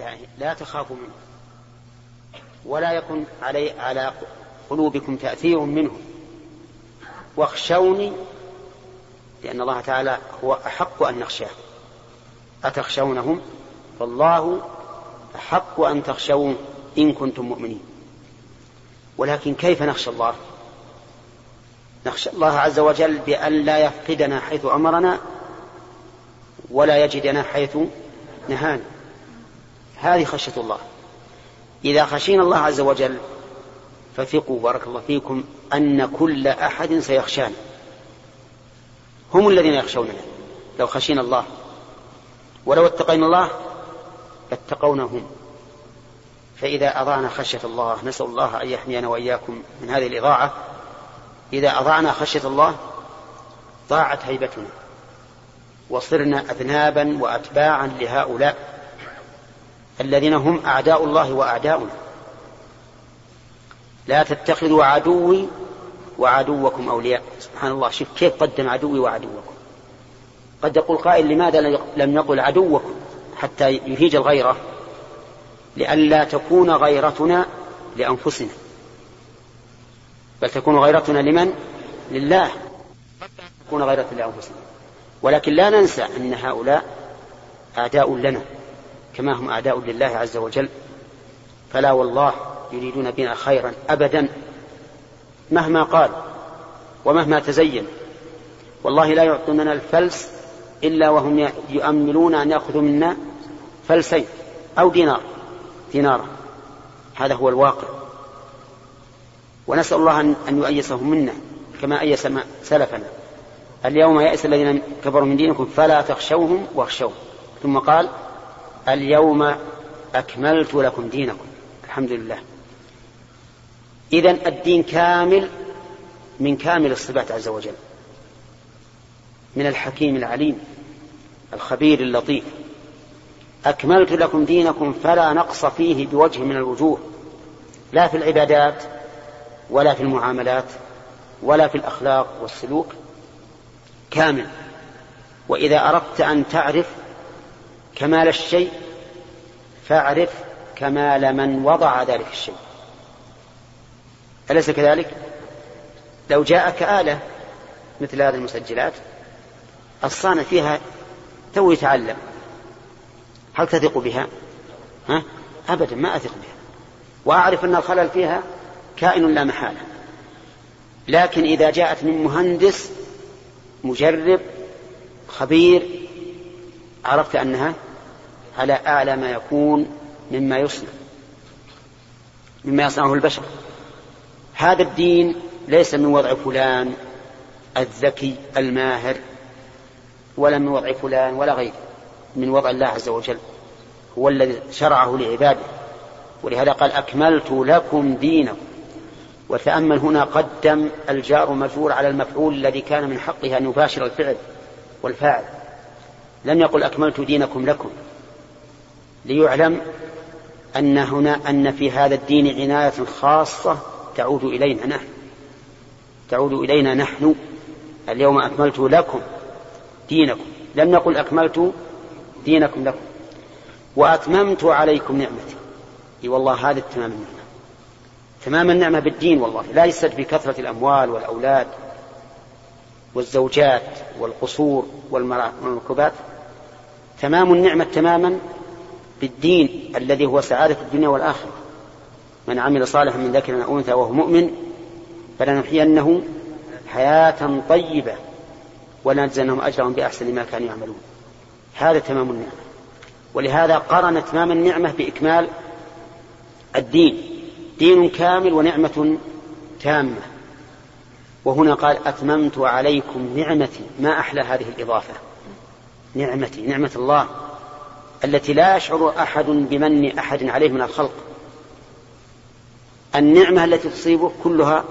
يعني لا تخافوا منه. ولا يكن علي على قلوبكم تأثير منه. واخشوني لأن الله تعالى هو أحق أن نخشاه. أتخشونهم؟ فالله أحق أن تخشون إن كنتم مؤمنين. ولكن كيف نخشى الله؟ نخشى الله عز وجل بأن لا يفقدنا حيث أمرنا ولا يجدنا حيث نهانا. هذه خشية الله. إذا خشينا الله عز وجل فثقوا بارك الله فيكم أن كل أحد سيخشانا. هم الذين يخشوننا لو خشينا الله. ولو اتقينا الله لاتقونا هم. فإذا أضعنا خشية الله نسأل الله أن يحمينا وإياكم من هذه الإضاعة. إذا أضعنا خشية الله ضاعت هيبتنا. وصرنا أذنابا وأتباعا لهؤلاء. الذين هم أعداء الله وأعداؤنا. لا تتخذوا عدوي وعدوكم أولياء. سبحان الله. شوف كيف قدم عدوي وعدوكم. قد يقول قائل لماذا لم يقل عدوكم حتى يهيج الغيرة؟ لئلا تكون غيرتنا لأنفسنا. بل تكون غيرتنا لمن؟ لله. تكون غيرة لأنفسنا. ولكن لا ننسى أن هؤلاء أعداء لنا. كما هم أعداء لله عز وجل. فلا والله يريدون بنا خيرا أبدا. مهما قال ومهما تزين والله لا يعطوننا الفلس إلا وهم يؤملون أن يأخذوا منا فلسين أو دينار دينارا. هذا هو الواقع. ونسأل الله أن يؤيسهم منا كما أيس سلفنا. اليوم يأس الذين كفروا من دينكم فلا تخشوهم واخشوهم. ثم قال اليوم أكملت لكم دينكم. الحمد لله. إذا الدين كامل من كامل الصفات عز وجل. من الحكيم العليم الخبير اللطيف. أكملت لكم دينكم فلا نقص فيه بوجه من الوجوه. لا في العبادات ولا في المعاملات ولا في الأخلاق والسلوك. كامل. وإذا أردت أن تعرف كمال الشيء فاعرف كمال من وضع ذلك الشيء. أليس كذلك؟ لو جاءك آلة مثل هذه المسجلات الصانع فيها تو يتعلم. هل تثق بها؟ ها؟ أبدا ما أثق بها. وأعرف أن الخلل فيها كائن لا محالة لكن إذا جاءت من مهندس مجرب خبير عرفت أنها على أعلى ما يكون مما يصنع مما يصنعه البشر. هذا الدين ليس من وضع فلان الذكي الماهر ولا من وضع فلان ولا غيره من وضع الله عز وجل هو الذي شرعه لعباده. ولهذا قال أكملت لكم دينكم. وتأمل هنا قدم الجار مجرور على المفعول الذي كان من حقها أن يباشر الفعل والفاعل. لم يقل أكملت دينكم لكم. ليعلم أن هنا أن في هذا الدين عناية خاصة تعود إلينا نحن. تعود إلينا نحن. اليوم أكملت لكم دينكم. لم نقل أكملت دينكم لكم. وأتممت عليكم نعمتي. إي والله هذا التمام النعمة. تمام النعمة بالدين والله. ليست بكثرة الأموال والأولاد والزوجات والقصور والمركبات تمام النعمة تماما. بالدين الذي هو سعادة الدنيا والآخرة. من عمل صالحا من ذكر أو أنثى وهو مؤمن فلنحيينه حياة طيبة ولنجزنهم أجرهم بأحسن ما كانوا يعملون. هذا تمام النعمة. ولهذا قرن تمام النعمة بإكمال الدين. دين كامل ونعمة تامة. وهنا قال أتممت عليكم نعمتي. ما أحلى هذه الإضافة؟ نعمتي نعمة الله. التي لا يشعر أحد بمن أحد عليه من الخلق. النعمة التي تصيبه كلها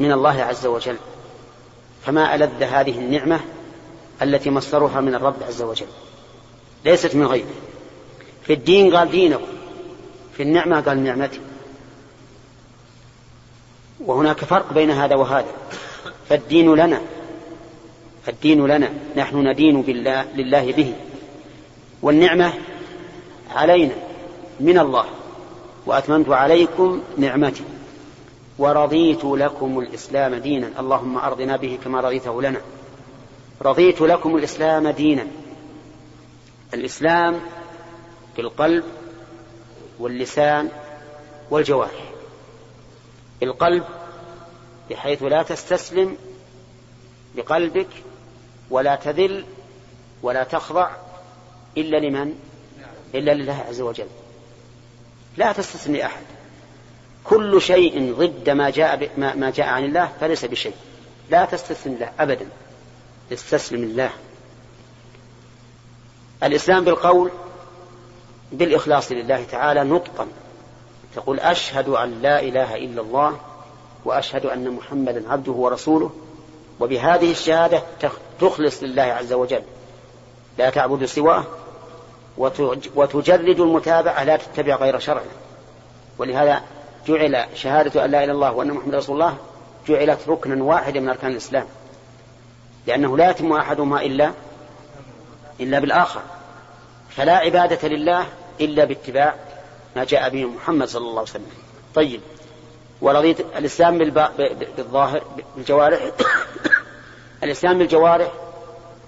من الله عز وجل. فما ألذ هذه النعمة التي مصدرها من الرب عز وجل؟ ليست من غيره. في الدين قال دينكم في النعمة قال نعمتي. وهناك فرق بين هذا وهذا. فالدين لنا الدين لنا نحن ندين بالله لله به. والنعمة علينا من الله وأتممت عليكم نعمتي. ورضيت لكم الإسلام دينا. اللهم أرضنا به كما رضيته لنا. رضيت لكم الإسلام دينا. الإسلام في القلب واللسان والجوارح. القلب بحيث لا تستسلم بقلبك ولا تذل ولا تخضع إلا لمن؟ إلا لله عز وجل. لا تستسلم لأحد كل شيء ضد ما جاء ما جاء عن الله فليس بشيء. لا تستسلم له أبدا. استسلم لله. الإسلام بالقول بالإخلاص لله تعالى نطقا. تقول أشهد أن لا إله إلا الله وأشهد أن محمدا عبده ورسوله وبهذه الشهادة تخلص لله عز وجل. لا تعبد سواه وتجرد المتابعة لا تتبع غير شرعه. ولهذا جعل شهادة أن لا إله إلا الله وأن محمد رسول الله جعلت ركنا واحدا من أركان الإسلام. لأنه لا يتم أحدهما إلا إلا بالآخر. فلا عبادة لله إلا باتباع ما جاء به محمد صلى الله عليه وسلم. طيب ورضيت الإسلام بالظاهر بالجوارح؟ الإسلام بالجوارح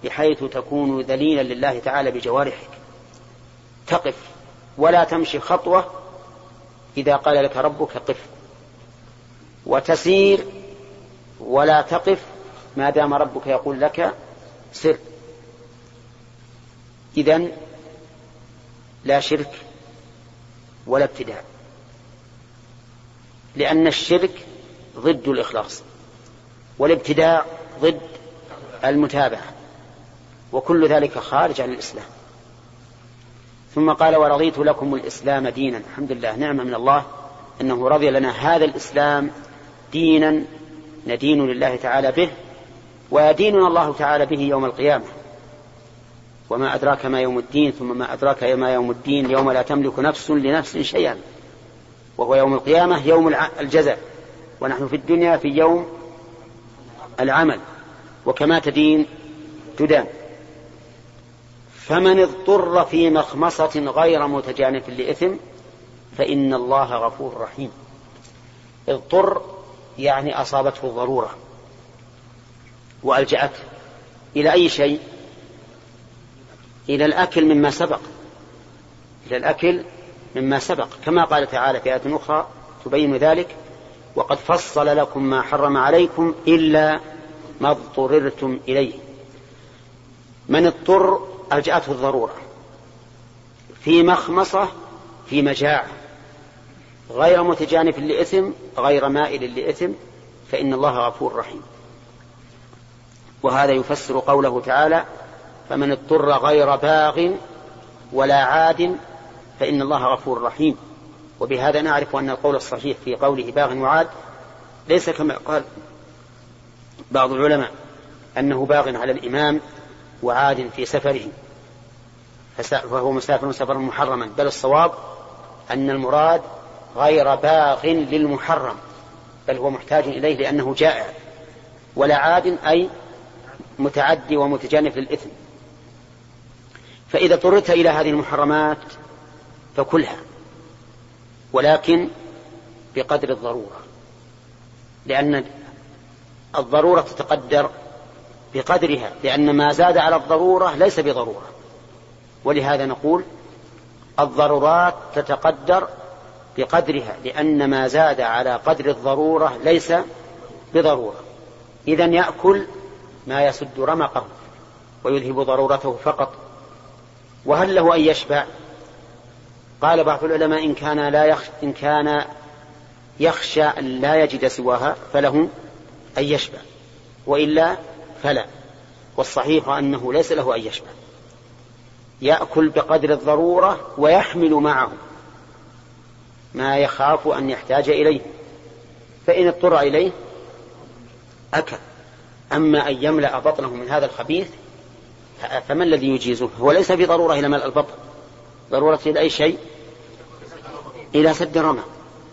بحيث تكون ذليلا لله تعالى بجوارحك تقف ولا تمشي خطوة إذا قال لك ربك قف وتسير ولا تقف ما دام ربك يقول لك سر. إذا لا شرك ولا ابتداع لأن الشرك ضد الإخلاص والابتداع ضد المتابعة وكل ذلك خارج عن الإسلام. ثم قال ورضيت لكم الإسلام دينا. الحمد لله نعمة من الله أنه رضي لنا هذا الإسلام دينا ندين لله تعالى به ويديننا الله تعالى به يوم القيامة. وما أدراك ما يوم الدين ثم ما أدراك ما يوم الدين يوم لا تملك نفس لنفس شيئا وهو يوم القيامة يوم الجزاء. ونحن في الدنيا في يوم العمل وكما تدين تدان. فمن اضطر في مخمصة غير متجانف لإثم فإن الله غفور رحيم. اضطر يعني أصابته الضرورة وألجأته إلى أي شيء؟ إلى الأكل مما سبق. إلى الأكل مما سبق. كما قال تعالى في آية أخرى تبين ذلك وقد فصل لكم ما حرم عليكم إلا ما اضطررتم إليه. من اضطر ألجأته الضرورة. في مخمصة في مجاعة. غير متجانف لإثم غير مائل لإثم فإن الله غفور رحيم. وهذا يفسر قوله تعالى فمن اضطر غير باغ ولا عاد فإن الله غفور رحيم. وبهذا نعرف أن القول الصحيح في قوله باغ وعاد ليس كما قال بعض العلماء أنه باغ على الإمام وعاد في سفره. فهو مسافر سفرا محرما. بل الصواب أن المراد غير باغ للمحرم بل هو محتاج إليه لأنه جائع ولا عاد أي متعدي ومتجانف للإثم. فإذا اضطررت إلى هذه المحرمات فكلها ولكن بقدر الضرورة لأن الضرورة تتقدر بقدرها لأن ما زاد على الضرورة ليس بضرورة. ولهذا نقول الضرورات تتقدر بقدرها لأن ما زاد على قدر الضرورة ليس بضرورة. إذا يأكل ما يسد رمقه ويذهب ضرورته فقط. وهل له أن يشبع؟ قال بعض العلماء إن كان لا يخش إن كان يخشى أن لا يجد سواها فله أن يشبع وإلا فلا. والصحيح أنه ليس له أن يشبع. يأكل بقدر الضرورة ويحمل معه ما يخاف أن يحتاج إليه. فإن اضطر إليه أكل. أما أن يملأ بطنه من هذا الخبيث فما الذي يجيزه؟ هو ليس في ضرورة إلى ملء البطن. ضرورة إلى أي شيء؟ إلى سد رمى.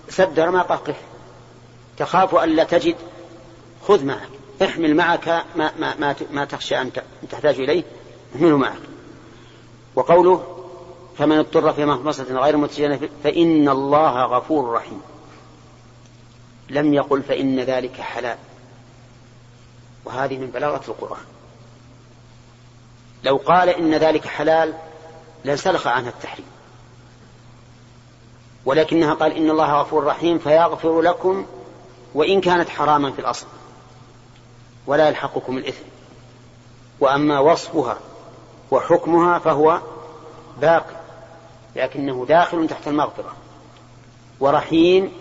سد رمى قف تخاف ألا تجد. خذ معك. احمل معك ما, ما, ما, ما تخشى أن تحتاج إليه. احمله معك. وقوله فمن اضطر في مخمصة غير متجنة فإن الله غفور رحيم. لم يقل فإن ذلك حلال. وهذه من بلاغة القرآن. لو قال إن ذلك حلال لانسلخ عنها التحريم. ولكنها قال إن الله غفور رحيم فيغفر لكم وإن كانت حراما في الأصل. ولا يلحقكم الإثم. وأما وصفها وحكمها فهو باقي لكنه داخل تحت المغفرة ورحيم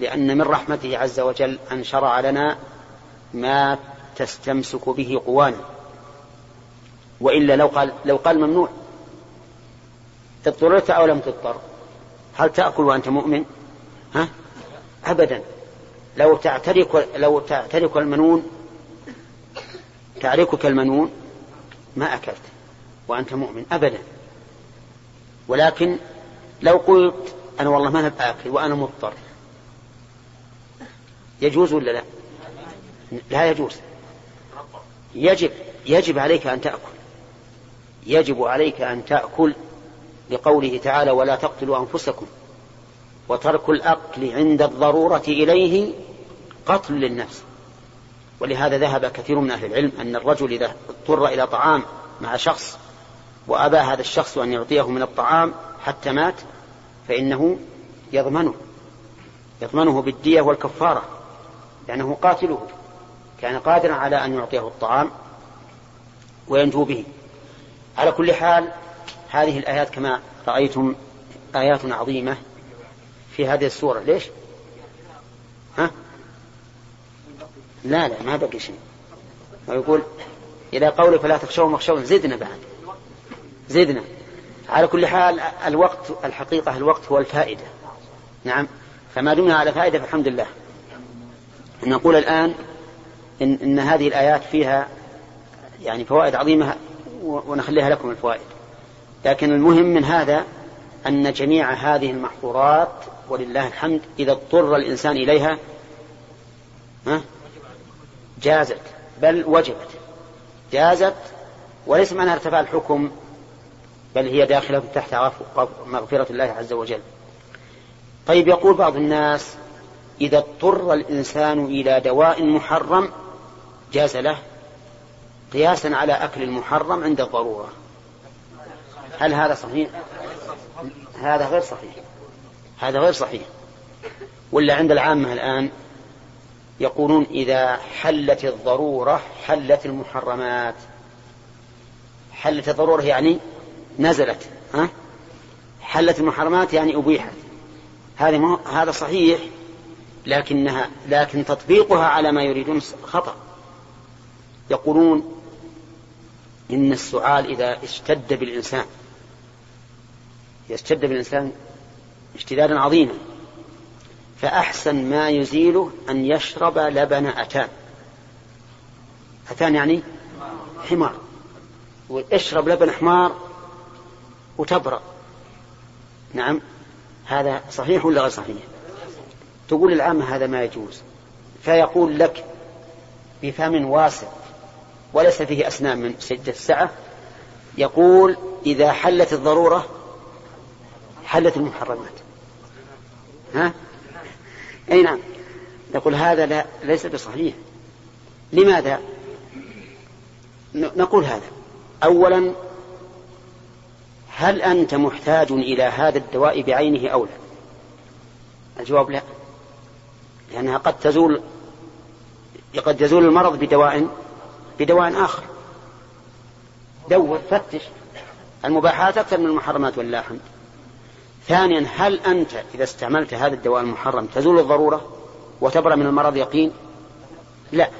لأن من رحمته عز وجل أن شرع لنا ما تستمسك به قوانا وإلا لو قال لو قال ممنوع اضطررت أو لم تضطر هل تأكل وأنت مؤمن؟ ها؟ أبدا لو تعترك لو تعترك المنون تعركك المنون ما أكلت وأنت مؤمن أبدا. ولكن لو قلت أنا والله ما بآكل وأنا مضطر يجوز ولا لا؟ لا يجوز. يجب يجب عليك أن تأكل. يجب عليك أن تأكل لقوله تعالى ولا تقتلوا أنفسكم وترك الأكل عند الضرورة إليه قتل للنفس. ولهذا ذهب كثير من أهل العلم أن الرجل إذا اضطر إلى طعام مع شخص وأبى هذا الشخص أن يعطيه من الطعام حتى مات فإنه يضمنه يضمنه بالدية والكفارة لأنه قاتله كان قادرا على أن يعطيه الطعام وينجو به. على كل حال هذه الآيات كما رأيتم آيات عظيمة في هذه السورة. ليش ها لا لا ما بقي شيء. ويقول إلى قوله فلا تخشوا مخشوا زدنا بعد. زدنا. على كل حال الوقت الحقيقة الوقت هو الفائدة. نعم. فما دمنا على فائدة فالحمد لله. نقول الآن إن, إن هذه الآيات فيها يعني فوائد عظيمة ونخليها لكم الفوائد. لكن المهم من هذا أن جميع هذه المحظورات ولله الحمد إذا اضطر الإنسان إليها جازت بل وجبت. جازت وليس معناها ارتفاع الحكم بل هي داخلة تحت مغفرة الله عز وجل. طيب يقول بعض الناس إذا اضطر الإنسان إلى دواء محرم جاز له قياسا على أكل المحرم عند الضرورة. هل هذا صحيح؟ هذا غير صحيح. هذا غير صحيح. ولا عند العامة الآن يقولون إذا حلت الضرورة حلت المحرمات. حلت الضرورة يعني نزلت ها؟ حلت المحرمات يعني أبيحت. هذا هذا صحيح لكنها لكن تطبيقها على ما يريدون خطأ. يقولون إن السعال إذا اشتد بالإنسان يشتد بالإنسان اشتدادا عظيما. فأحسن ما يزيله أن يشرب لبن أتان. أتان يعني حمار. واشرب لبن حمار وتبرأ. نعم. هذا صحيح ولا غير صحيح؟ تقول العامة هذا ما يجوز. فيقول لك بفم واسع وليس فيه أسنان من شدة السعة يقول إذا حلت الضرورة حلت المحرمات. ها؟ أي نعم. نقول هذا لا ليس بصحيح. لماذا؟ نقول هذا. أولا هل أنت محتاج إلى هذا الدواء بعينه أو لا؟ الجواب لا. لأنها قد تزول قد يزول المرض بدواء بدواء آخر. دور فتش المباحات أكثر من المحرمات والله ثانيا هل أنت إذا استعملت هذا الدواء المحرم تزول الضرورة وتبرأ من المرض يقين؟ لا.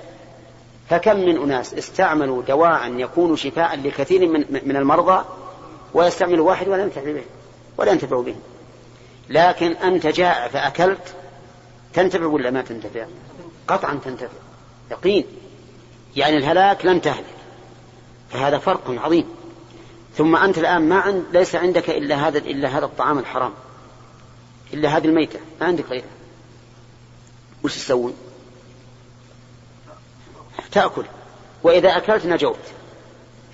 فكم من أناس استعملوا دواء يكون شفاء لكثير من, من المرضى ويستعمل واحد ولا ينتفع به ولا ينتفع به. لكن أنت جائع فأكلت تنتفع ولا ما تنتفع؟ قطعا تنتفع. يقين. يعني الهلاك لن تهلك. فهذا فرق عظيم. ثم أنت الآن ما عند ليس عندك إلا هذا إلا هذا الطعام الحرام إلا هذه الميتة ما عندك غيرها. وش تسوون؟ تأكل. وإذا أكلت نجوت.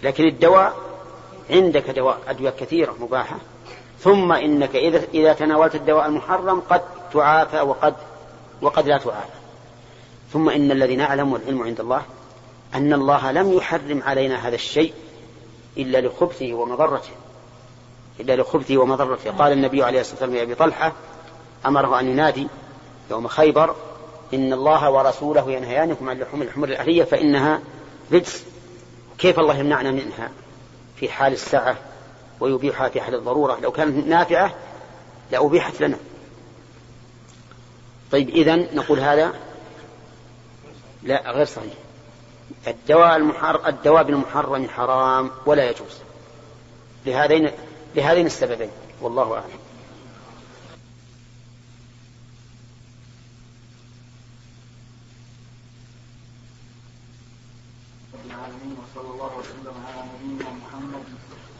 لكن الدواء عندك دواء أدوية كثيرة مباحة. ثم إنك إذا إذا تناولت الدواء المحرم قد تعافى وقد وقد لا تعافى. ثم إن الذي نعلم والعلم عند الله أن الله لم يحرم علينا هذا الشيء إلا لخبثه ومضرته. إلا لخبثه ومضرته. قال النبي عليه الصلاة والسلام لأبي طلحة أمره أن ينادي يوم خيبر إن الله ورسوله ينهيانكم عن لحوم الحمر الأهلية فإنها رجس. كيف الله يمنعنا منها؟ في حال السعة ويبيحها في حال الضرورة. لو كانت نافعة لأبيحت لنا. طيب إذن نقول هذا لا غير صحيح. الدواء المحر الدواء بالمحرم حرام ولا يجوز لهذين لهذين السببين والله العالمين وصلى الله وسلم على نبينا محمد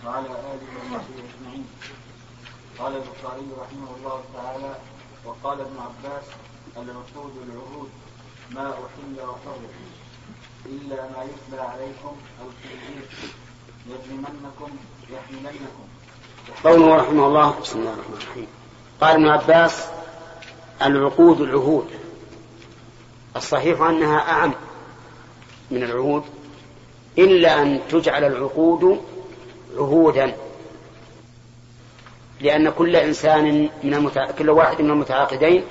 وعلى اله وصحبه اجمعين. قال البخاري رحمه الله تعالى وقال ابن عباس العقود العهود ما أحل وحرم إلا ما يتلى عليكم الخنزير يجرمنكم يحملنكم. قوله رحمه الله بسم الله الرحمن الرحيم. قال ابن عباس العقود العهود. الصحيح أنها أعم من العهود إلا أن تجعل العقود عهودا. لأن كل إنسان من المتع... كل واحد من المتعاقدين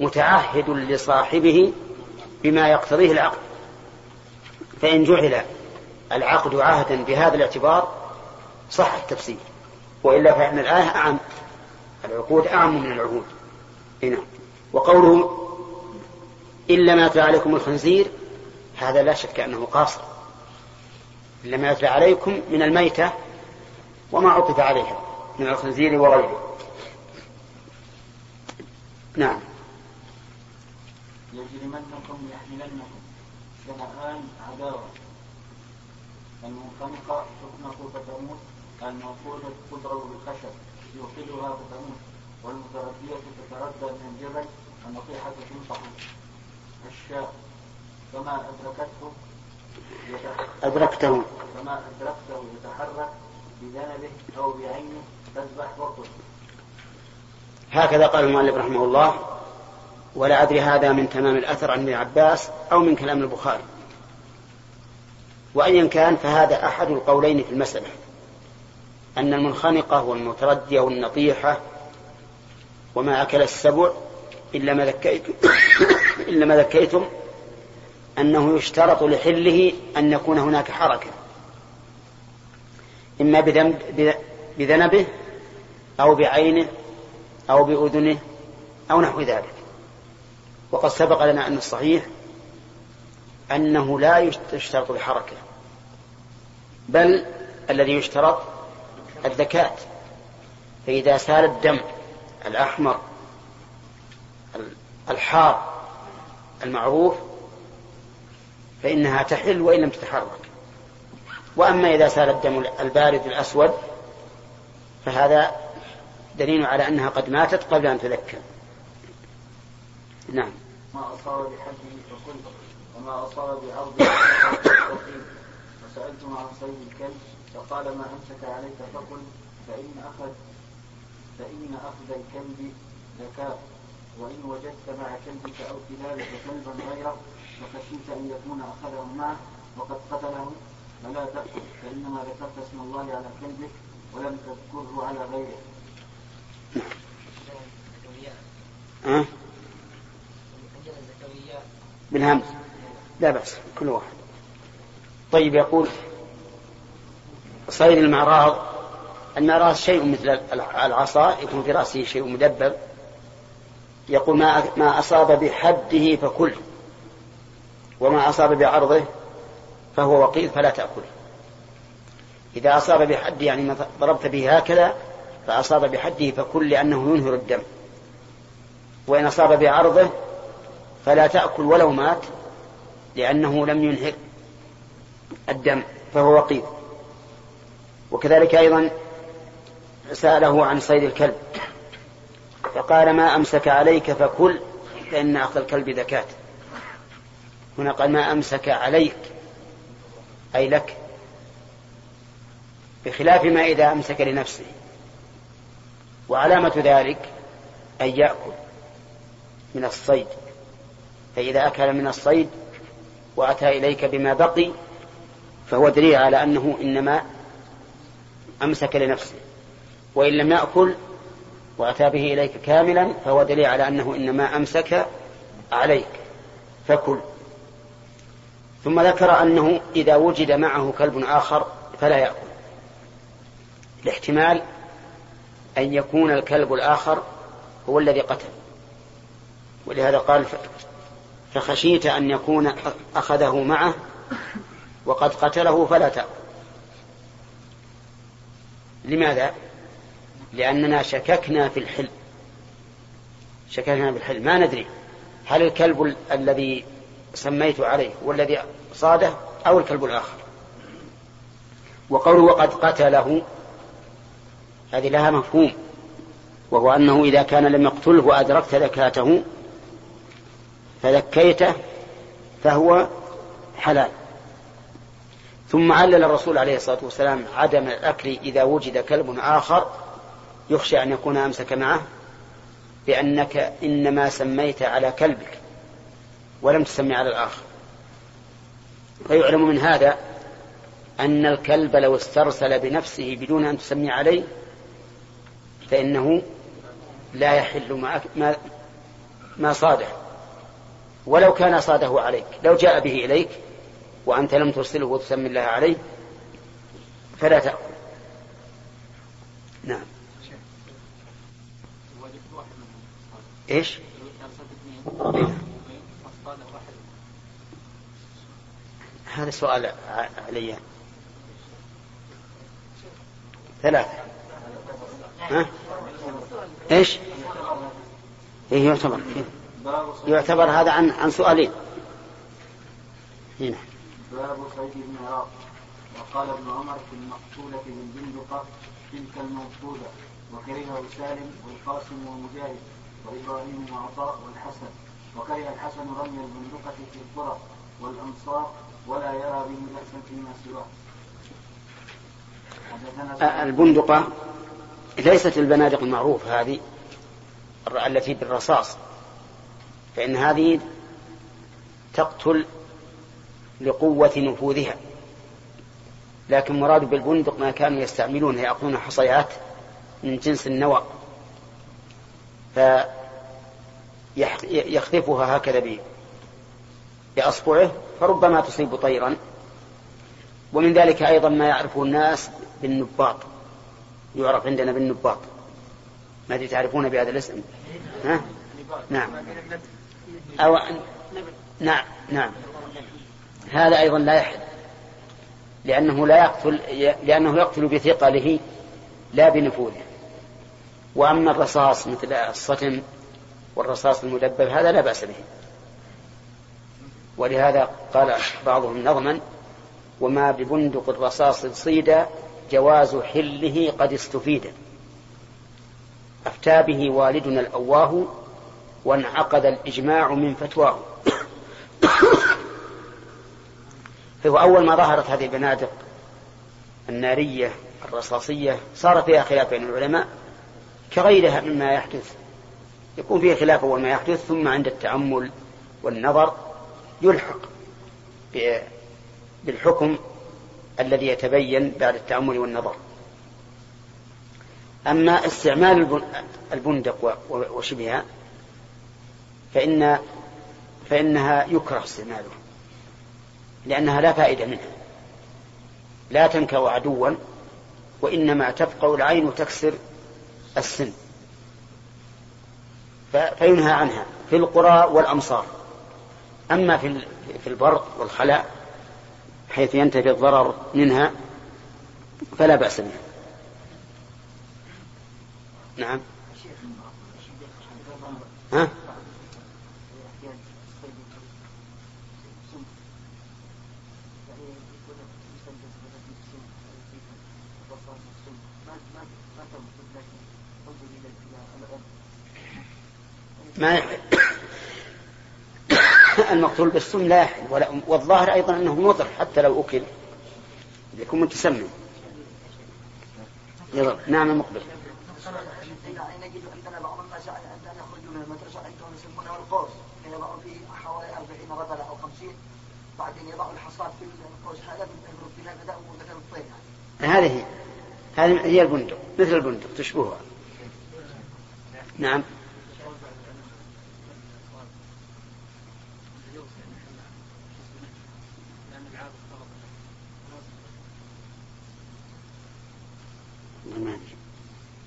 متعهد لصاحبه بما يقتضيه العقد. فإن جعل العقد عهدا بهذا الاعتبار صح التفسير وإلا فإن الآية أعم العقود أعم من العهود. هنا وقوله إلا ما عليكم الخنزير هذا لا شك أنه قاصر. إلا ما يتلى عليكم من الميتة وما عطف عليها من الخنزير وغيره. نعم. يجرمنكم يحملنكم شنآن عداوة. المنخنقة تخنق فتموت الموقودة تضرب بالخشب يوقدها فتموت والمتردية تتردى من الجبل النصيحة تنصح الشاء فما أدركته أدركته. فما أدركته يتحرك بجانبه أو بعينه تذبح وقته هكذا قال المؤلف رحمه الله. ولا أدري هذا من تمام الأثر عن ابن عباس أو من كلام البخاري. وأيا كان فهذا أحد القولين في المسألة أن المنخنقة والمتردية والنطيحة وما أكل السبع إلا ما ذكيتم إلا ما ذكيتم أنه يشترط لحله أن يكون هناك حركة. إما بذنب بذنبه أو بعينه أو بأذنه أو نحو ذلك. وقد سبق لنا أن الصحيح أنه لا يشترط الحركة بل الذي يشترط الذكاة فإذا سال الدم الأحمر الحار المعروف فإنها تحل وإن لم تتحرك. وأما إذا سال الدم البارد الأسود فهذا دليل على أنها قد ماتت قبل أن تذكر. نعم. ما أصاب بحده فقل وما أصاب بعرضه فقل وسألتم عن صيد الكلب فقال ما أمسك عليك فقل فإن أخذ فإن أخذ الكلب زكاة وإن وجدت مع كلبك أو كلابك كلبا غيره فخشيت أن يكون أخذه معه وقد قتله فلا تأكل فإنما ذكرت اسم الله على كلبك ولم تذكره على غيره. أه؟ بالهمز. لا بأس كل واحد. طيب يقول صيد المعراض. المعراض شيء مثل العصا يكون في رأسه شيء مدبب يقول ما ما أصاب بحده فكل وما أصاب بعرضه فهو وقيل فلا تأكله إذا أصاب بحد يعني ضربت به هكذا فأصاب بحده فكل لأنه ينهر الدم. وإن أصاب بعرضه فلا تأكل ولو مات لأنه لم ينهر الدم فهو وقيل وكذلك أيضا سأله عن صيد الكلب فقال ما أمسك عليك فكل فإن أخذ الكلب ذكاة هنا قال ما أمسك عليك أي لك بخلاف ما إذا أمسك لنفسه. وعلامة ذلك أن يأكل من الصيد. فإذا أكل من الصيد وأتى إليك بما بقي فهو دليل على أنه إنما أمسك لنفسه. وإن لم يأكل وأتى به إليك كاملا فهو دليل على أنه إنما أمسك عليك. فكل. ثم ذكر أنه إذا وجد معه كلب آخر فلا يأكل. الاحتمال أن يكون الكلب الآخر هو الذي قتل. ولهذا قال فخشيت أن يكون أخذه معه وقد قتله فلا تأكل لماذا؟ لأننا شككنا في الحل شككنا في الحل ما ندري هل الكلب الذي سميت عليه هو الذي صاده أو الكلب الآخر. وقوله وقد قتله هذه لها مفهوم وهو أنه إذا كان لم يقتله وأدركت ذكاته فذكيته فهو حلال. ثم علل الرسول عليه الصلاة والسلام عدم الأكل إذا وجد كلب آخر يخشى أن يكون أمسك معه بأنك إنما سميت على كلبك ولم تسمي على الآخر. فيعلم من هذا أن الكلب لو استرسل بنفسه بدون أن تسمي عليه فإنه لا يحل ما, ما, صاده ولو كان صاده عليك لو جاء به إليك وأنت لم ترسله وتسمي الله عليه فلا تأكل نعم إيش؟ هذا سؤال علي ثلاثة ها؟ إيش؟ إيه يعتبر يعتبر هذا عن عن سؤالين. هنا. باب صيد بن عراق. وقال ابن عمر في المقتولة من بندقة تلك الموصولة وكرهه سالم والقاسم ومجاهد وإبراهيم وعطاء والحسن. وكره الحسن رمي البندقة في القرى والأمصار ولا يرى به بأسا فيما سواه البندقة ليست البنادق المعروفة هذه التي بالرصاص. فإن هذه تقتل لقوة نفوذها. لكن مراد بالبندق ما كانوا يستعملون يأخذون حصيات من جنس النوى. فيخذفها هكذا بأصبعه فربما تصيب طيرا. ومن ذلك أيضا ما يعرفه الناس بالنباط. يعرف عندنا بالنباط. ما تعرفون بهذا الاسم. ها؟ نعم. أو نعم نعم. هذا أيضا لا يحل. لأنه لا يقتل لأنه يقتل بثقله لا بنفوذه. وأما الرصاص مثل الصتم والرصاص المدبب هذا لا بأس به. ولهذا قال بعضهم نظما وما ببندق الرصاص صيدا جواز حله قد استفيد. أفتى به والدنا الأواه وانعقد الإجماع من فتواه. فهو أول ما ظهرت هذه البنادق النارية الرصاصية صار فيها خلاف بين العلماء كغيرها مما يحدث. يكون فيه خلاف أول ما يحدث ثم عند التأمل والنظر يلحق بالحكم الذي يتبين بعد التأمل والنظر. أما استعمال البندق وشبهها فإن فإنها يكره استعماله لأنها لا فائدة منها لا تنكر عدوا وإنما تبقى العين وتكسر السن. فينهى عنها في القرى والأمصار. أما في في البر والخلاء حيث ينتفي الضرر منها فلا بأس منها نعم. ها؟ ما المقتول بالسم لا يحل والظاهر أيضا أنه مضر حتى لو أكل. يكون متسمم. يضرب نعم مقبل. نجد عندنا بعض الناس عندنا يخرجون من المدرسة عندهم يسمونه القوس يضعوا فيه حوالي 40 رجل أو 50 بعدين يضعوا الحصاد في القوس هذا الطين هذه هذه هي البندق مثل البندق تشبهها. نعم.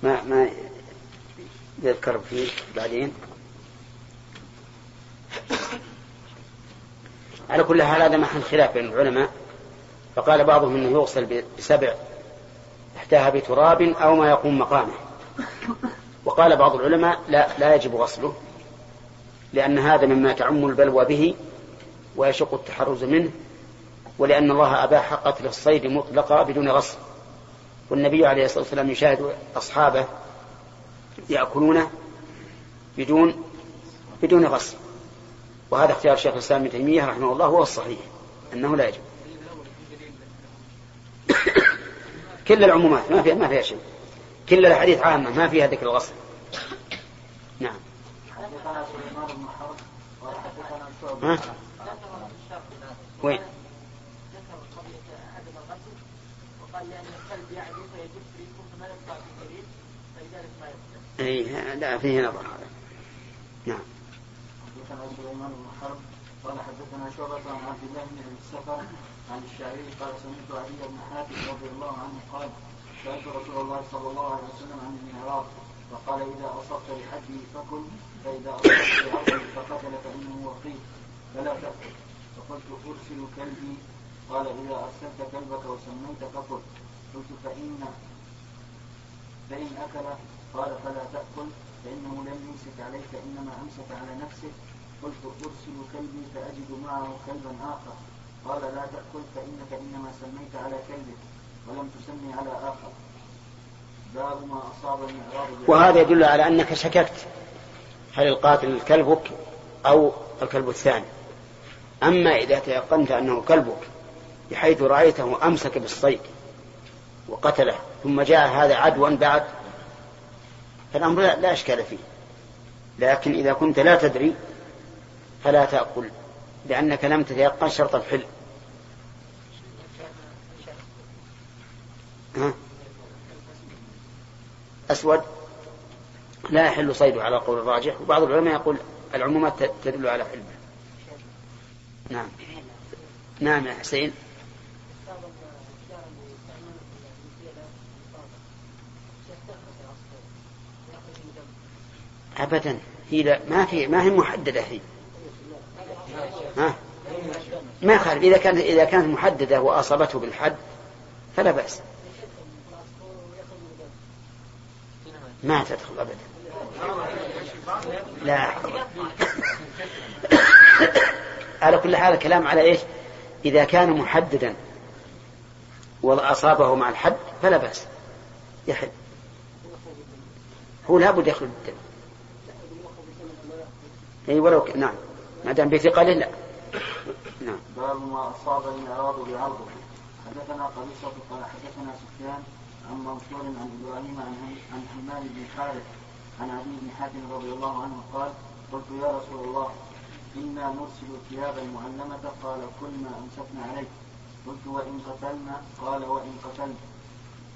ما ما يذكر فيه بعدين. على كل حال هذا محل خلاف بين العلماء. فقال بعضهم إنه يغسل بسبع إحداها بتراب أو ما يقوم مقامه. وقال بعض العلماء لا لا يجب غسله لأن هذا مما تعم البلوى به ويشق التحرز منه ولأن الله أباح قتل الصيد مطلقا بدون غسل. والنبي عليه الصلاة والسلام يشاهد أصحابه يأكلونه بدون بدون غسل. وهذا اختيار شيخ الإسلام ابن تيمية رحمه الله هو الصحيح أنه لا يجب. كل العمومات ما فيها ما فيها شيء. كل الاحاديث عامة ما فيها ذكر الغسل نعم ها؟ وين؟ اي لا فيه نظر هذا نعم حدثنا سليمان بن حرب قال حدثنا شعبة عن عبد الله بن السفر عن الشعبي قال سمعت علي بن حاتم رضي الله عنه قال سألت رسول الله صلى الله عليه وسلم عن المعراض فقال إذا أصبت لحجه فكل فإذا أصبت لعرضه فقتل فإنه وقيت فلا تأكل. فقلت أرسل كلبي. قال إذا أرسلت كلبك وسميت فكل قلت فإن فإن أكل. قال فلا تأكل فإنه لم يمسك عليك إنما أمسك على نفسه. قلت أرسل كلبي فأجد معه كلبا آخر. قال لا تأكل فإنك إنما سميت على كلبك. ولم تسمي على آخر. باب ما أصاب وهذا يدل على أنك شككت. هل القاتل كلبك أو الكلب الثاني؟ أما إذا تيقنت أنه كلبك بحيث رأيته أمسك بالصيد وقتله ثم جاء هذا عدوا بعد فالأمر لا إشكال فيه. لكن إذا كنت لا تدري فلا تأكل لأنك لم تتيقن شرط الحل. أسود. لا يحل صيده على قول الراجح وبعض العلماء يقول العمومات تدل على حلمه. نعم. نعم يا حسين. أبدا. هي ما في ما هي محددة هي. ها؟ ما يخالف. إذا كانت إذا كانت محددة وأصابته بالحد فلا بأس. ما تدخل أبدا. لا على كل حال الكلام على إيش؟ إذا كان محددا وأصابه مع الحد فلا بأس. يحل. هو لابد يخرج الدم اي ولو ك... نعم. ما دام بثقله لا. نعم. باب ما أصاب الاعراض بعرضه. حدثنا قبيصة قال حدثنا سفيان عن منصور عن إبراهيم عن عن حماد بن حارث عن علي بن حاتم رضي الله عنه قال قلت يا رسول الله إنا نرسل ثيابا معلمة قال كل ما امسكنا عليك. قلت وإن قتلنا قال وإن قتلنا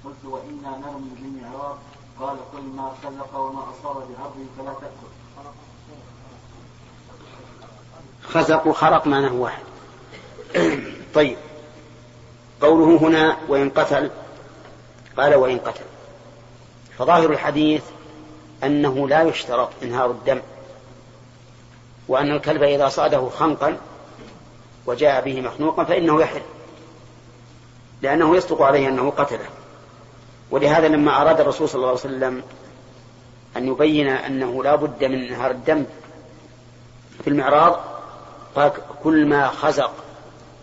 قلت وإنا نرمي بالمعراض قال كل ما خلق وما أصاب بعرضه فلا تأكل. خزق وخرق معناه واحد. طيب. قوله هنا وإن قتل قال وإن قتل. فظاهر الحديث أنه لا يشترط إنهار الدم وأن الكلب إذا صاده خنقا وجاء به مخنوقا فإنه يحل لأنه يصدق عليه أنه قتله. ولهذا لما أراد الرسول صلى الله عليه وسلم أن يبين أنه لا بد من إنهار الدم في المعراض قال كل ما خزق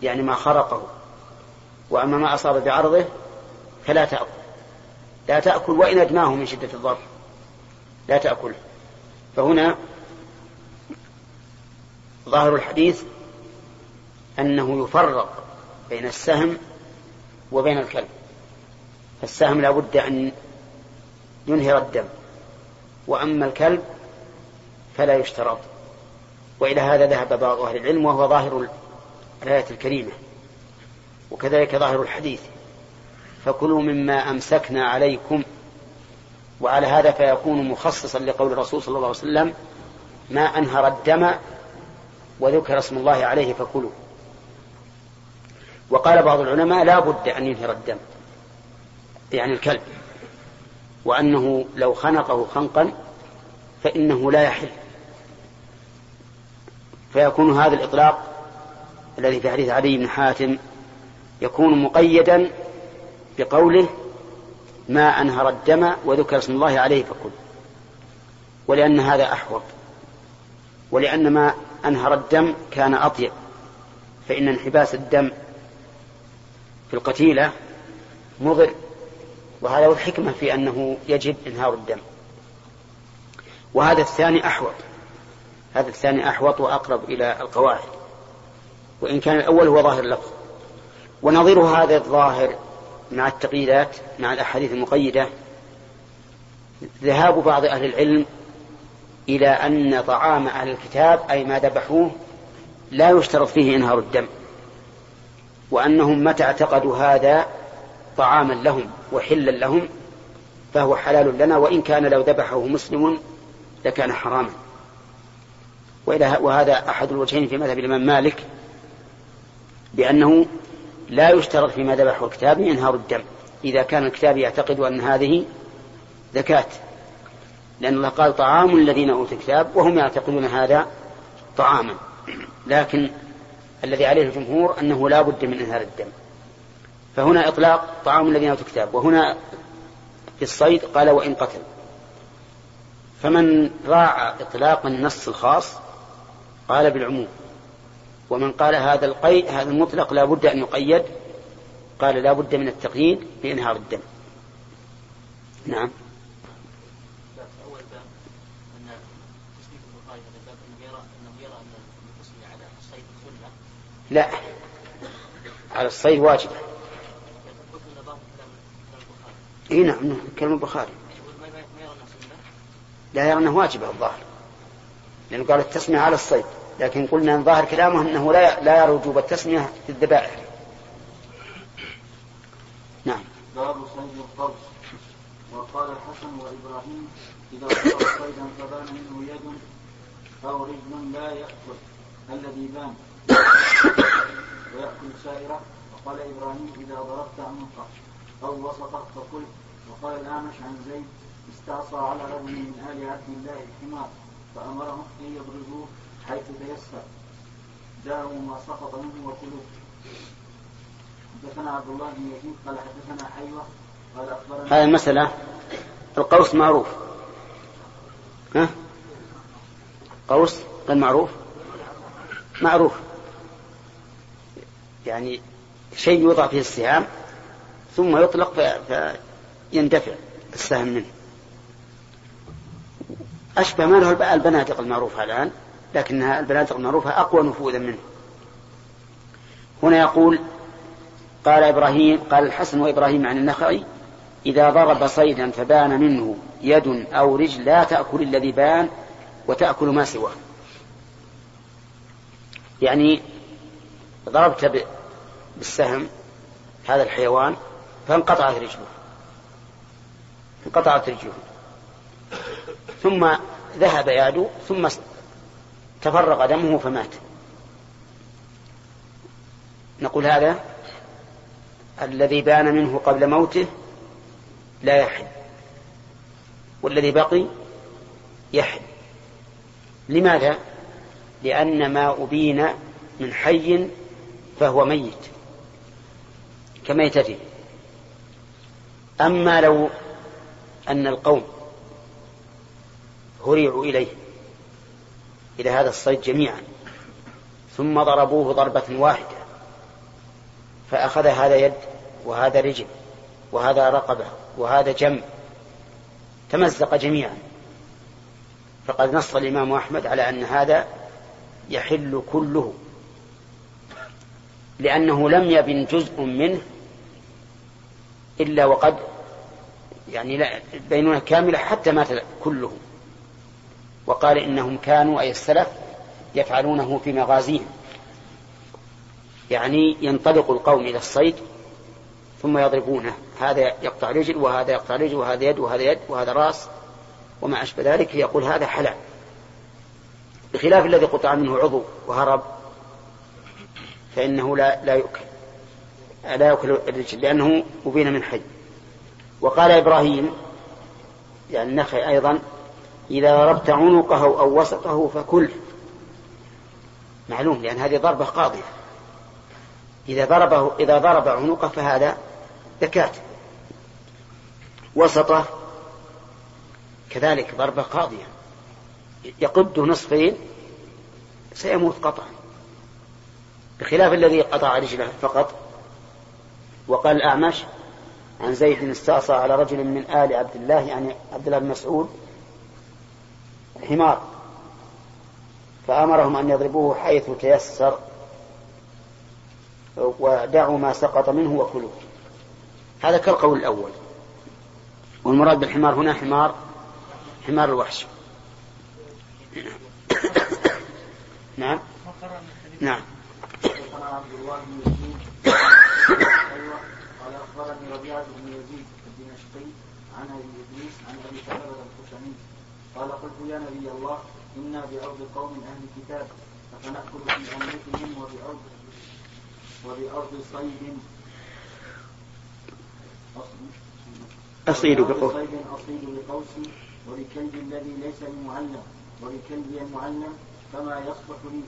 يعني ما خرقه وأما ما أصاب بعرضه فلا تأكل. لا تأكل وإن أدماه من شدة الضر لا تأكله فهنا ظاهر الحديث أنه يفرق بين السهم وبين الكلب. فالسهم لا بد أن ينهر الدم وأما الكلب فلا يشترط. وإلى هذا ذهب بعض أهل العلم وهو ظاهر الآية الكريمة. وكذلك ظاهر الحديث فكلوا مما أمسكنا عليكم. وعلى هذا فيكون مخصصا لقول الرسول صلى الله عليه وسلم ما أنهر الدم وذكر اسم الله عليه فكلوا. وقال بعض العلماء لا بد أن ينهر الدم يعني الكلب وأنه لو خنقه خنقا فإنه لا يحل. فيكون هذا الإطلاق الذي في حديث علي بن حاتم يكون مقيدا بقوله ما أنهر الدم وذكر اسم الله عليه فكل ولأن هذا أحوط. ولأن ما أنهر الدم كان أطيب. فإن انحباس الدم في القتيلة مضر. وهذا هو الحكمة في أنه يجب إنهار الدم. وهذا الثاني أحوط. هذا الثاني أحوط وأقرب إلى القواعد. وإن كان الأول هو ظاهر اللفظ. ونظير هذا الظاهر مع التقييدات مع الأحاديث المقيدة. ذهاب بعض أهل العلم إلى أن طعام أهل الكتاب أي ما ذبحوه لا يشترط فيه إنهار الدم وأنهم متى اعتقدوا هذا طعاما لهم وحلا لهم فهو حلال لنا وإن كان لو ذبحه مسلم لكان حراما. وهذا أحد الوجهين في مذهب الإمام مالك بأنه لا يشترط فيما ذبحه الكتاب إنهار الدم. إذا كان الكتاب يعتقد أن هذه زكاة. لأن الله قال طعام الذين أوتوا الكتاب وهم يعتقدون هذا طعاما. لكن الذي عليه الجمهور أنه لا بد من إنهار الدم. فهنا إطلاق طعام الذين أوتوا الكتاب. وهنا في الصيد قال وإن قتل. فمن راعى إطلاق النص الخاص قال بالعموم. ومن قال هذا القيد هذا المطلق لا بد أن يقيد قال لا بد من التقييد بإنهار الدم. نعم. لا. على الصيد واجبة. إي نعم كلام البخاري. لا يرى أنه واجبة الظاهر. لأنه قال التسمية على الصيد. لكن قلنا إن ظاهر كلامه أنه لا لا يرى وجوب التسمية في الذبائح. نعم. باب صيد القوس وقال الحسن وإبراهيم إذا صار صيدا فبان منه يد أو رجل لا يأكل. الذي بان. ويأكل سائرة. وقال إبراهيم إذا ضربت عنقه أو وسطه فكل وقال الأعمش عن زيد استعصى على رجل من آل عبد الله الحمار فأمرهم أن يضربوه حيث تيسر. جاءوا ما سقط منه وكلوه حدثنا عبد الله بن يزيد قال حدثنا حيوة قال أخبرنا هذه المسألة القوس معروف. ها؟ قوس غير معروف؟ معروف. يعني شيء يوضع فيه السهام ثم يطلق فيندفع السهم منه. أشبه ما له البنادق المعروفة الآن. لكنها البنادق المعروفة أقوى نفوذا منه. هنا يقول قال إبراهيم قال الحسن وإبراهيم عن النخعي إذا ضرب صيدا فبان منه يد أو رجل لا تأكل الذي بان وتأكل ما سواه. يعني ضربت بالسهم هذا الحيوان فانقطعت رجله. انقطعت رجله. ثم ذهب يده ثم تفرغ دمه فمات. نقول هذا الذي بان منه قبل موته لا يحل والذي بقي يحل. لماذا؟ لأن ما أبين من حي فهو ميت كميتته. أما لو أن القوم هرعوا إليه إلى هذا الصيد جميعا ثم ضربوه ضربة واحدة فأخذ هذا يد وهذا رجل وهذا رقبة وهذا جنب تمزق جميعا. فقد نص الإمام أحمد على أن هذا يحل كله لأنه لم يبن جزء منه إلا وقد يعني بينونة كاملة حتى مات كلهم وقال إنهم كانوا أي السلف يفعلونه في مغازيهم. يعني ينطلق القوم إلى الصيد ثم يضربونه. هذا يقطع رجل وهذا يقطع رجل وهذا يد وهذا يد وهذا رأس وما أشبه ذلك. يقول هذا حلال. بخلاف الذي قطع منه عضو وهرب فإنه لا لا يؤكل. لا يؤكل الرجل لأنه أبين من حي. وقال إبراهيم يعني النخعي أيضا إذا ضربت عنقه أو وسطه فكل. معلوم لأن هذه ضربة قاضية. إذا ضربه إذا ضرب عنقه فهذا زكاة. وسطه كذلك ضربة قاضية. يقده نصفين سيموت قطعا. بخلاف الذي قطع رجله فقط. وقال الأعمش عن زيد استعصى على رجل من آل عبد الله يعني عبد الله بن مسعود حمار. فأمرهم أن يضربوه حيث تيسر ودعوا ما سقط منه وكلوه. هذا كالقول الأول. والمراد بالحمار هنا حمار حمار الوحش. نعم. نعم. عبد الله بن يزيد قال أخبرني ربيعة بن يزيد الدمشقي عن أبي إدريس عن أبي ثعلبه الخشني قال قلت يا نبي الله إنا بارض قوم أهل كتاب أفنأكل في امرتهم وبارض وبأرض صيد. أصيد بقوس صيد أصيد بقوسي ولكلب الذي ليس بمعلم ولكلبي المعلم فما يصلح لي.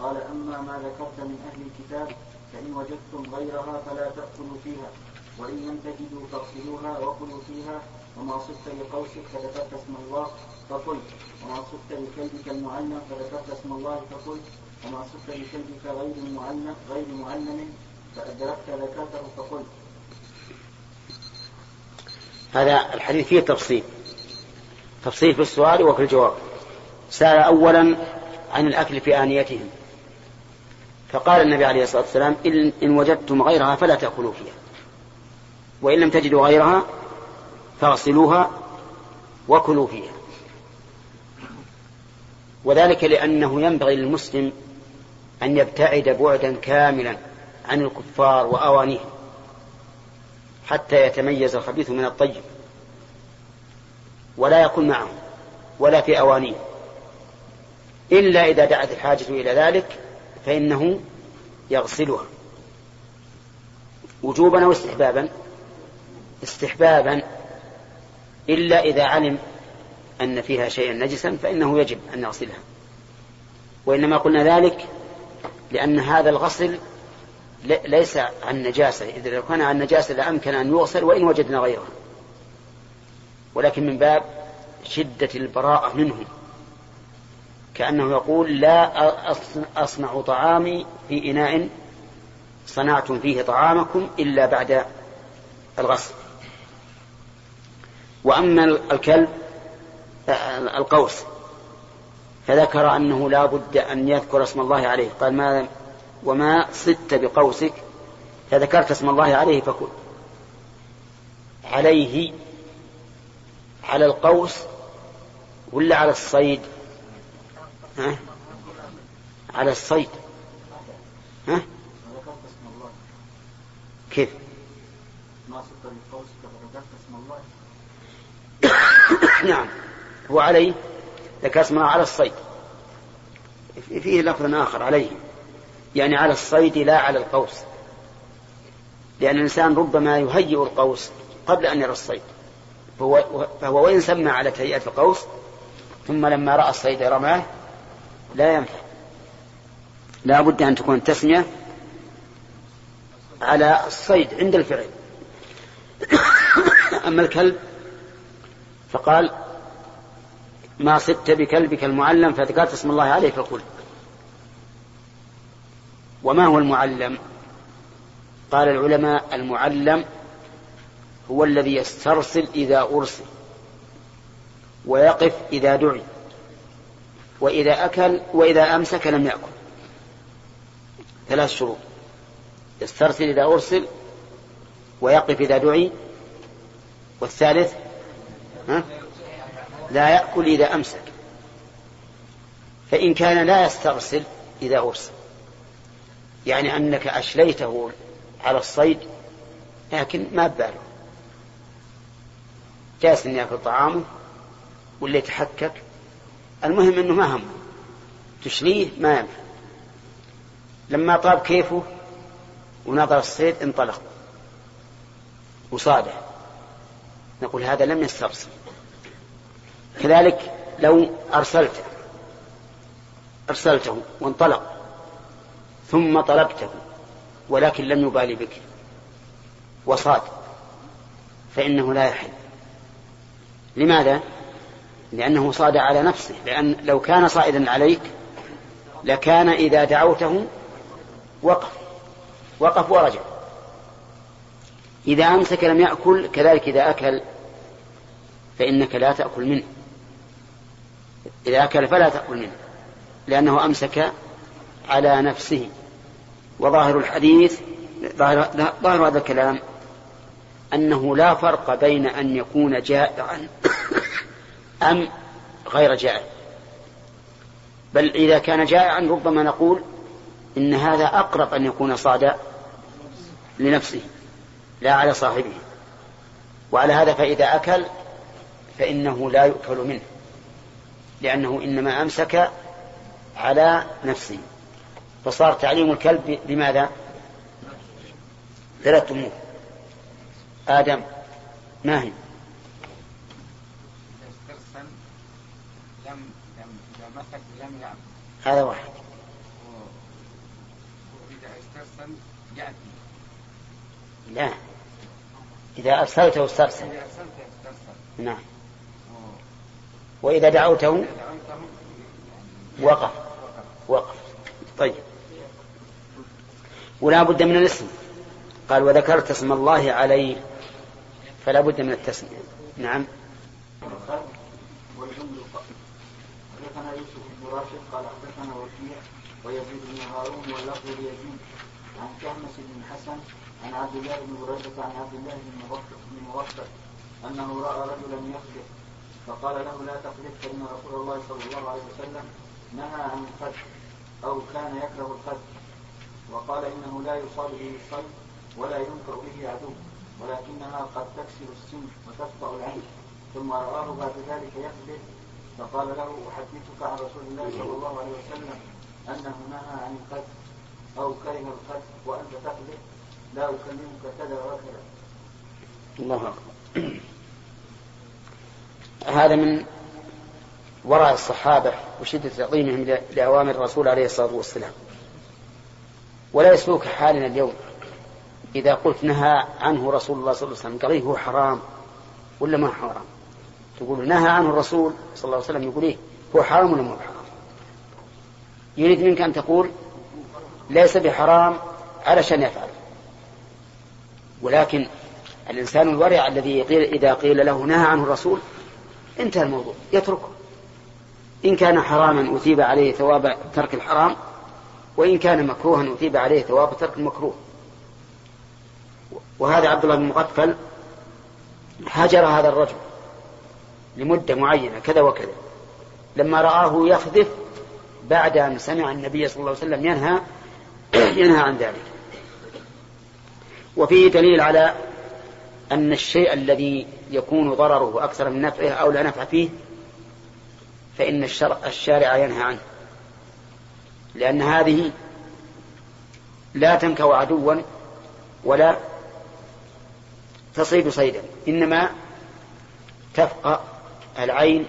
قال أما ما ذكرت من أهل الكتاب فإن وجدتم غيرها فلا تأكلوا فيها وإن لم تجدوا فاغسلوها وكلوا فيها وما صدت لقوسك فذكرت اسم الله. فقل وما صدت لكلبك المعلم فذكرت اسم الله فقل وما صدت لكلبك غير المعلم غير معلم فأدركت ذكرته فقل. هذا الحديث فيه تفصيل. تفصيل في السؤال وفي الجواب. سأل أولا عن الأكل في آنيتهم. فقال النبي عليه الصلاة والسلام إن وجدتم غيرها فلا تأكلوا فيها. وإن لم تجدوا غيرها فاغسلوها وكلوا فيها. وذلك لأنه ينبغي للمسلم أن يبتعد بعدا كاملا عن الكفار وأوانيهم حتى يتميز الخبيث من الطيب ولا يكون معهم ولا في أوانيهم. إلا إذا دعت الحاجة إلى ذلك فإنه يغسلها وجوبا أو استحبابا استحبابا إلا إذا علم أن فيها شيئا نجسا فإنه يجب أن يغسلها وإنما قلنا ذلك لأن هذا الغسل ليس عن نجاسة. إذا لو كان عن نجاسة لأمكن أن يغسل وإن وجدنا غيره ولكن من باب شدة البراءة منهم كأنه يقول لا أصنع طعامي في إناء صنعتم فيه طعامكم إلا بعد الغسل. وأما الكلب القوس. فذكر أنه لا بد أن يذكر اسم الله عليه. قال ما وما صدت بقوسك؟ فذكرت اسم الله عليه فكل عليه. على القوس ولا على الصيد؟ ها؟ على الصيد. ها؟ كيف؟ ما اسم الله. نعم. هو عليه ذكر اسم الله على الصيد. فيه لفظ آخر عليه يعني على الصيد لا على القوس. لأن الإنسان ربما يهيئ القوس قبل أن يرى الصيد. فهو, فهو وإن سمى على تهيئة القوس ثم لما رأى الصيد رماه لا ينفع. لا بد أن تكون التسمية على الصيد عند الفعل. أما الكلب فقال ما صدت بكلبك المعلم فذكرت اسم الله عليه فقل. وما هو المعلم؟ قال العلماء المعلم هو الذي يسترسل إذا أرسل ويقف إذا دعي وإذا أكل وإذا أمسك لم يأكل. ثلاث شروط. يسترسل إذا أرسل ويقف إذا دعي. والثالث؟ ها؟ لا يأكل إذا أمسك. فإن كان لا يسترسل إذا أرسل. يعني أنك أشليته على الصيد لكن ما بباله. جالس أن يأكل طعامه ولا يتحكك. المهم أنه ما هم تشليه ما ينفع. لما طاب كيفه ونظر الصيد انطلق. وصاده نقول هذا لم يسترسل كذلك لو أرسلته أرسلته وانطلق ثم طلبته ولكن لم يبالي بك وصاد فإنه لا يحل. لماذا؟ لأنه صاد على نفسه لأن لو كان صائدا عليك لكان إذا دعوته وقف وقف ورجع. إذا أمسك لم يأكل كذلك إذا أكل فإنك لا تأكل منه. إذا أكل فلا تأكل منه لأنه أمسك على نفسه. وظاهر الحديث ظاهر, ظاهر هذا الكلام أنه لا فرق بين أن يكون جائعا أم غير جائع. بل إذا كان جائعا ربما نقول إن هذا أقرب أن يكون صاد لنفسه لا على صاحبه. وعلى هذا فإذا أكل فإنه لا يؤكل منه. لأنه إنما أمسك على نفسه. فصار تعليم الكلب بماذا؟ ثلاث أمور. آدم ما هي هذا واحد. لا. إذا أرسلته استرسل. نعم. وإذا دعوته وقف وقف. طيب. ولا بد من الاسم. قال وذكرت اسم الله عليه فلا بد من التسمية. نعم. حدثنا يوسف بن راشد قال حدثنا وكيع ويزيد بن هارون واللفظ ليزيد عن كهمس بن حسن عن عبد الله بن بريدة عن عبد الله بن موفق أنه رأى رجلا يخلف فقال له لا تخلف فإن رسول الله صلى الله عليه وسلم نهى عن الخلف أو كان يكره الخلف وقال إنه لا يصاب به الصيد ولا ينكر به عدو ولكنها قد تكسر السن وتقطع العين. ثم رآه بعد ذلك يخلف فقال له أحدثك عن رسول الله صلى الله عليه وسلم أنه نهى عن الخلف أو كره الخلف وأنت تخلف لا أكلمك كذا وكذا. الله أكبر. هذا من وراء الصحابة وشدة تعظيمهم لأوامر الرسول عليه الصلاة والسلام. ولا يسلوك حالنا اليوم. إذا قلت نهى عنه رسول الله صلى الله عليه وسلم قال هو حرام ولا ما حرام؟ تقول نهى عنه الرسول صلى الله عليه وسلم يقول إيه هو حرام ولا ما حرام؟ يريد منك أن تقول ليس بحرام علشان يفعل. ولكن الإنسان الورع الذي قيل إذا قيل له نهى عنه الرسول انتهى الموضوع يتركه. إن كان حراما أثيب عليه ثواب ترك الحرام وإن كان مكروها أثيب عليه ثواب ترك المكروه. وهذا عبد الله بن مغفل هجر هذا الرجل لمدة معينة كذا وكذا. لما رآه يخذف بعد أن سمع النبي صلى الله عليه وسلم ينهى ينهى عن ذلك. وفيه دليل على أن الشيء الذي يكون ضرره أكثر من نفعه أو لا نفع فيه فإن الشرع الشارع ينهى عنه. لأن هذه لا تنكو عدوا ولا تصيد صيدا إنما تفقى العين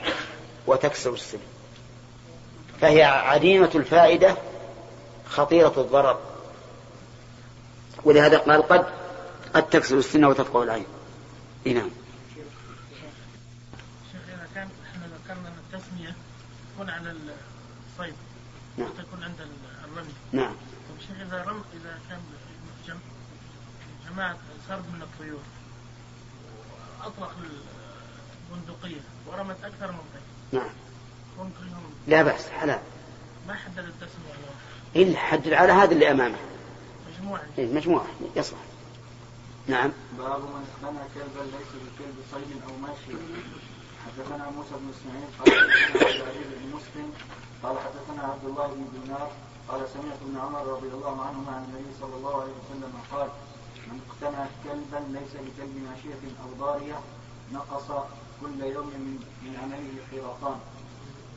وتكسر السن. فهي عديمة الفائدة خطيرة الضرر. ولهذا قال قد قد تكسر السن وتفقه العين. نعم شيخ اذا كان إحنا ذكرنا ان التسميه تكون على الصيد نعم. تكون عند الرمي. نعم. طيب شيخ إذا رم إذا كان جم... جماعة سرب من الطيور اطلق البندقية ورمت أكثر من طير. نعم. هم كلهم لا بأس حلال. ما حدد التسميه ولا إلا حد على هذا اللي أمامه. مجموعة. إيه، مجموعة. يصلح. نعم. باب من بنى كلبا ليس بكلب صيد أو ماشي حدثنا موسى بن إسماعيل قال حدثنا عبد العزيز بن مسلم قال حدثنا عبد الله بن دينار قال سمعت ابن عمر رضي الله عنهما عن النبي صلى الله عليه وسلم قال من اقتنى كلبا ليس بكلب ماشية أو ضارية نقص كل يوم من من عمله قيراطان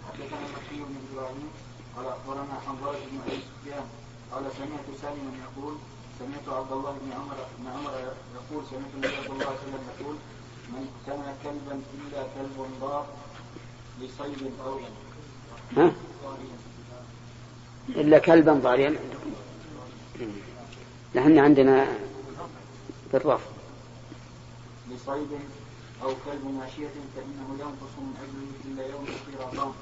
حدثنا مكي بن إبراهيم قال أخبرنا حنظلة بن أبي سفيان قال سمعت سالما يقول سمعت عبد الله بن عمر بن عمر يقول سمعت النبي صلى الله عليه وسلم يقول من اقتنى كلبا إلا كلب ضار لصيد أو ها؟ إلا كلبا ضاريا عندكم. نحن عندنا بالرف. لصيد أو كلب ماشية فإنه ينقص من أجله كل يوم قيراطان